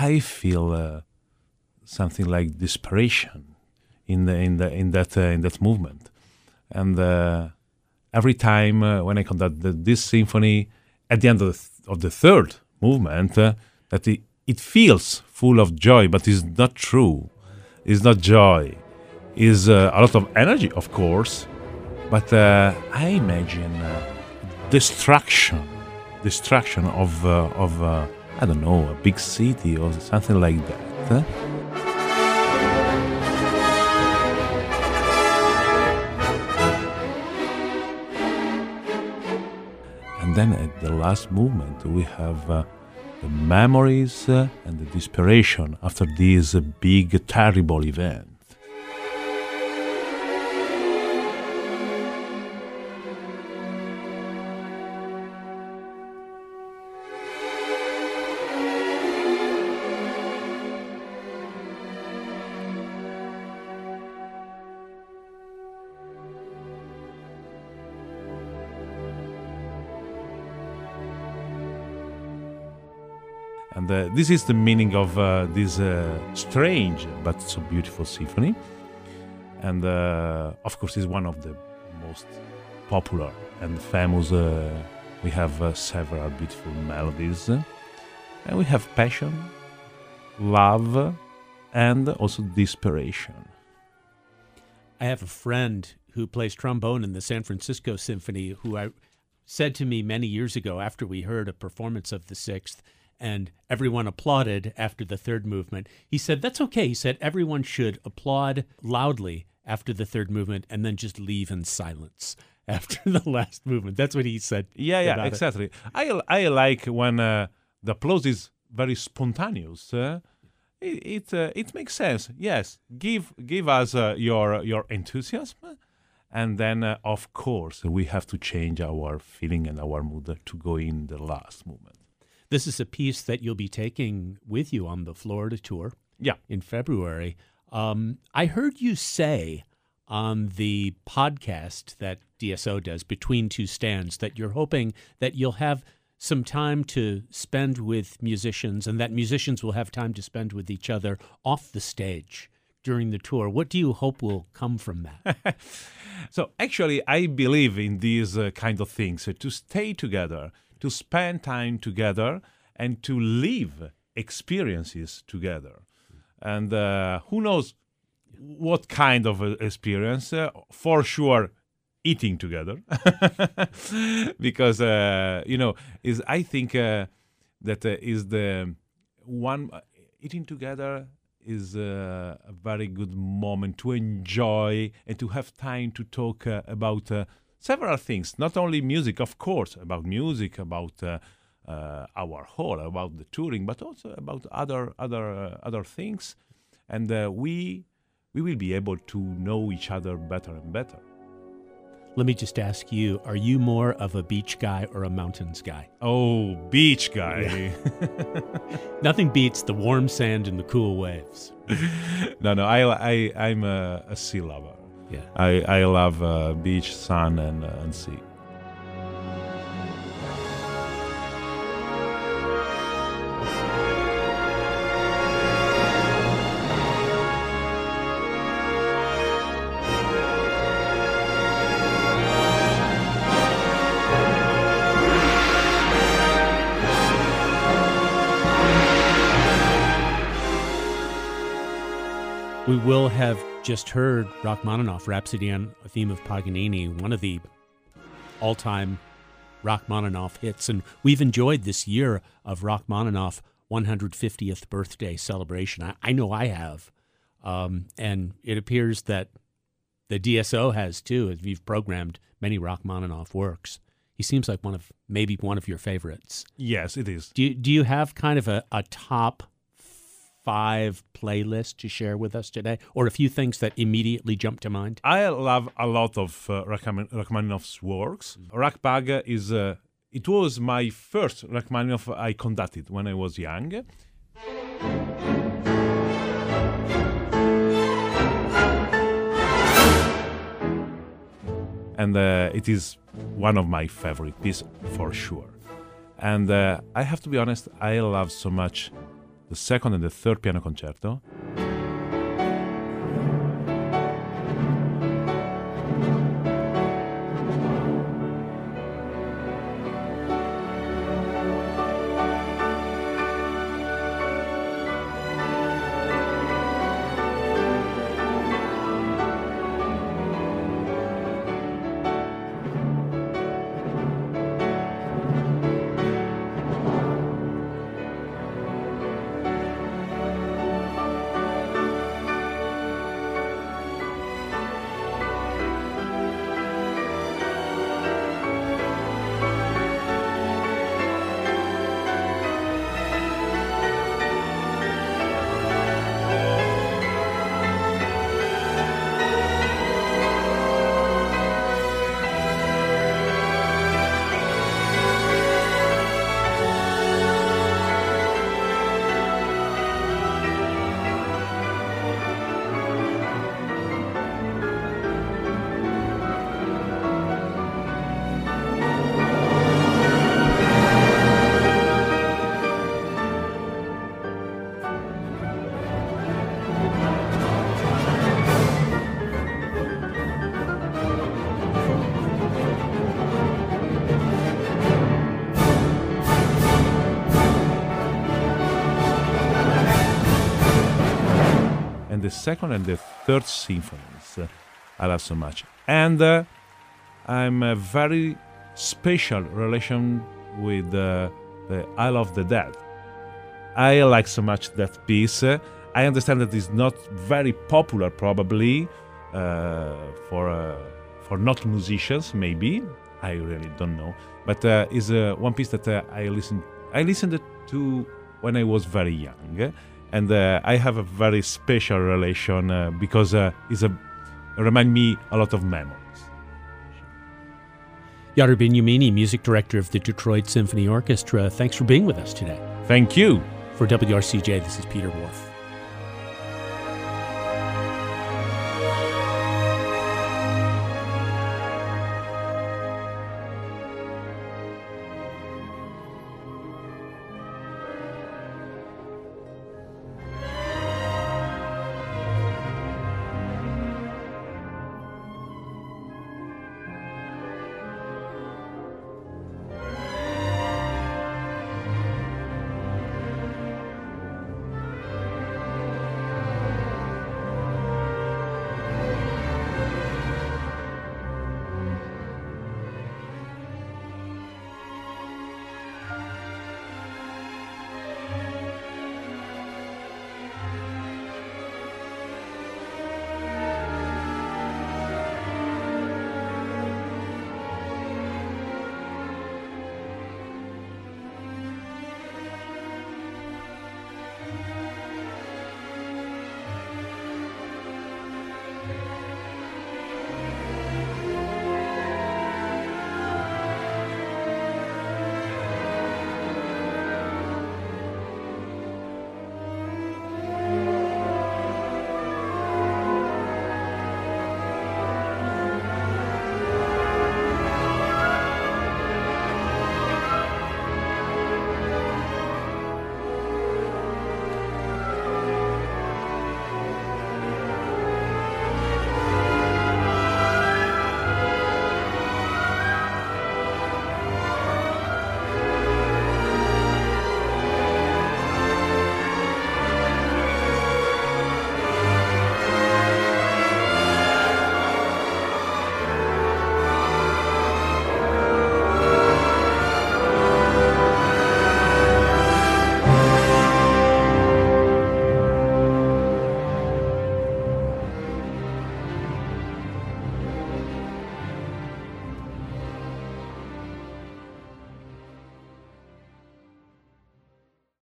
I feel uh, something like desperation in the, in the, in that uh, in that movement, and uh, every time uh, when I conduct the, this symphony, at the end of the, th- of the third movement, uh, that it, it feels full of joy, but it's not true. It's not joy. It's uh, a lot of energy, of course, but I imagine destruction, destruction of of I don't know a big city or something like that. And then at the last movement, we have uh, the memories uh, and the desperation after this uh, big, terrible event. And uh, this is the meaning of uh, this uh, strange but so beautiful symphony. And uh, of course, it's one of the most popular and famous. Uh, we have uh, several beautiful melodies, and we have passion, love, and also desperation. I have a friend who plays trombone in the San Francisco Symphony who I said to me many years ago after we heard a performance of the sixth and everyone applauded after the third movement. He said, That's okay. He said, Everyone should applaud loudly after the third movement and then just leave in silence after the last movement. That's what he said. Yeah, yeah, it. exactly. I I like when uh, the applause is very spontaneous. Uh, it it, uh, it makes sense. Yes, give give us uh, your your enthusiasm, and then uh, of course we have to change our feeling and our mood to go in the last movement. This is a piece that you'll be taking with you on the Florida tour Yeah. in February. Um, I heard you say on the podcast that DSO does, Between Two Stands, that you're hoping that you'll have some time to spend with musicians and that musicians will have time to spend with each other off the stage during the tour. What do you hope will come from that? So actually, I believe in these uh, kind of things uh, to stay together, to spend time together, and to live experiences together. And uh, who knows what kind of uh, experience? Uh, for sure, eating together, because uh, you know is I think uh, that uh, is the one eating together is a very good moment to enjoy and to have time to talk about several things, not only music, of course, about music, about uh, uh, our hall, about the touring, but also about other other uh, other things, and uh, we we will be able to know each other better and better. Let me just ask you are you more of a beach guy or a mountains guy? Oh, beach guy. Nothing beats the warm sand and the cool waves. no, no, I, I, I'm a, a sea lover. Yeah. I, I love uh, beach, sun, and, uh, and sea. We will have just heard Rachmaninoff, Rhapsody on a Theme of Paganini, one of the all time Rachmaninoff hits. And we've enjoyed this year of Rachmaninoff 150th birthday celebration. I, I know I have. Um, and it appears that the DSO has too, as we've programmed many Rachmaninoff works. He seems like one of maybe one of your favorites. Yes, it is. Do you, do you have kind of a, a top five playlist to share with us today, or a few things that immediately jump to mind? I love a lot of uh, Rachman- Rachmaninoff's works. Rachbag is, uh, it was my first Rachmaninoff I conducted when I was young. And uh, it is one of my favorite pieces for sure. And uh, I have to be honest, I love so much the second and the third piano concerto. And the second and the third symphonies uh, I love so much. And uh, I'm a very special relation with uh, the Isle of the Dead. I like so much that piece. Uh, I understand that it's not very popular, probably uh, for uh, for not musicians. Maybe I really don't know, but uh, uh, one piece that uh, I listened I listened to when I was very young, and uh, I have a very special relation uh, because uh, it's a remind me a lot of memories. Jader Bignamini, music director of the Detroit Symphony Orchestra, thanks for being with us today. Thank you. For WRCJ, this is Peter Whorf.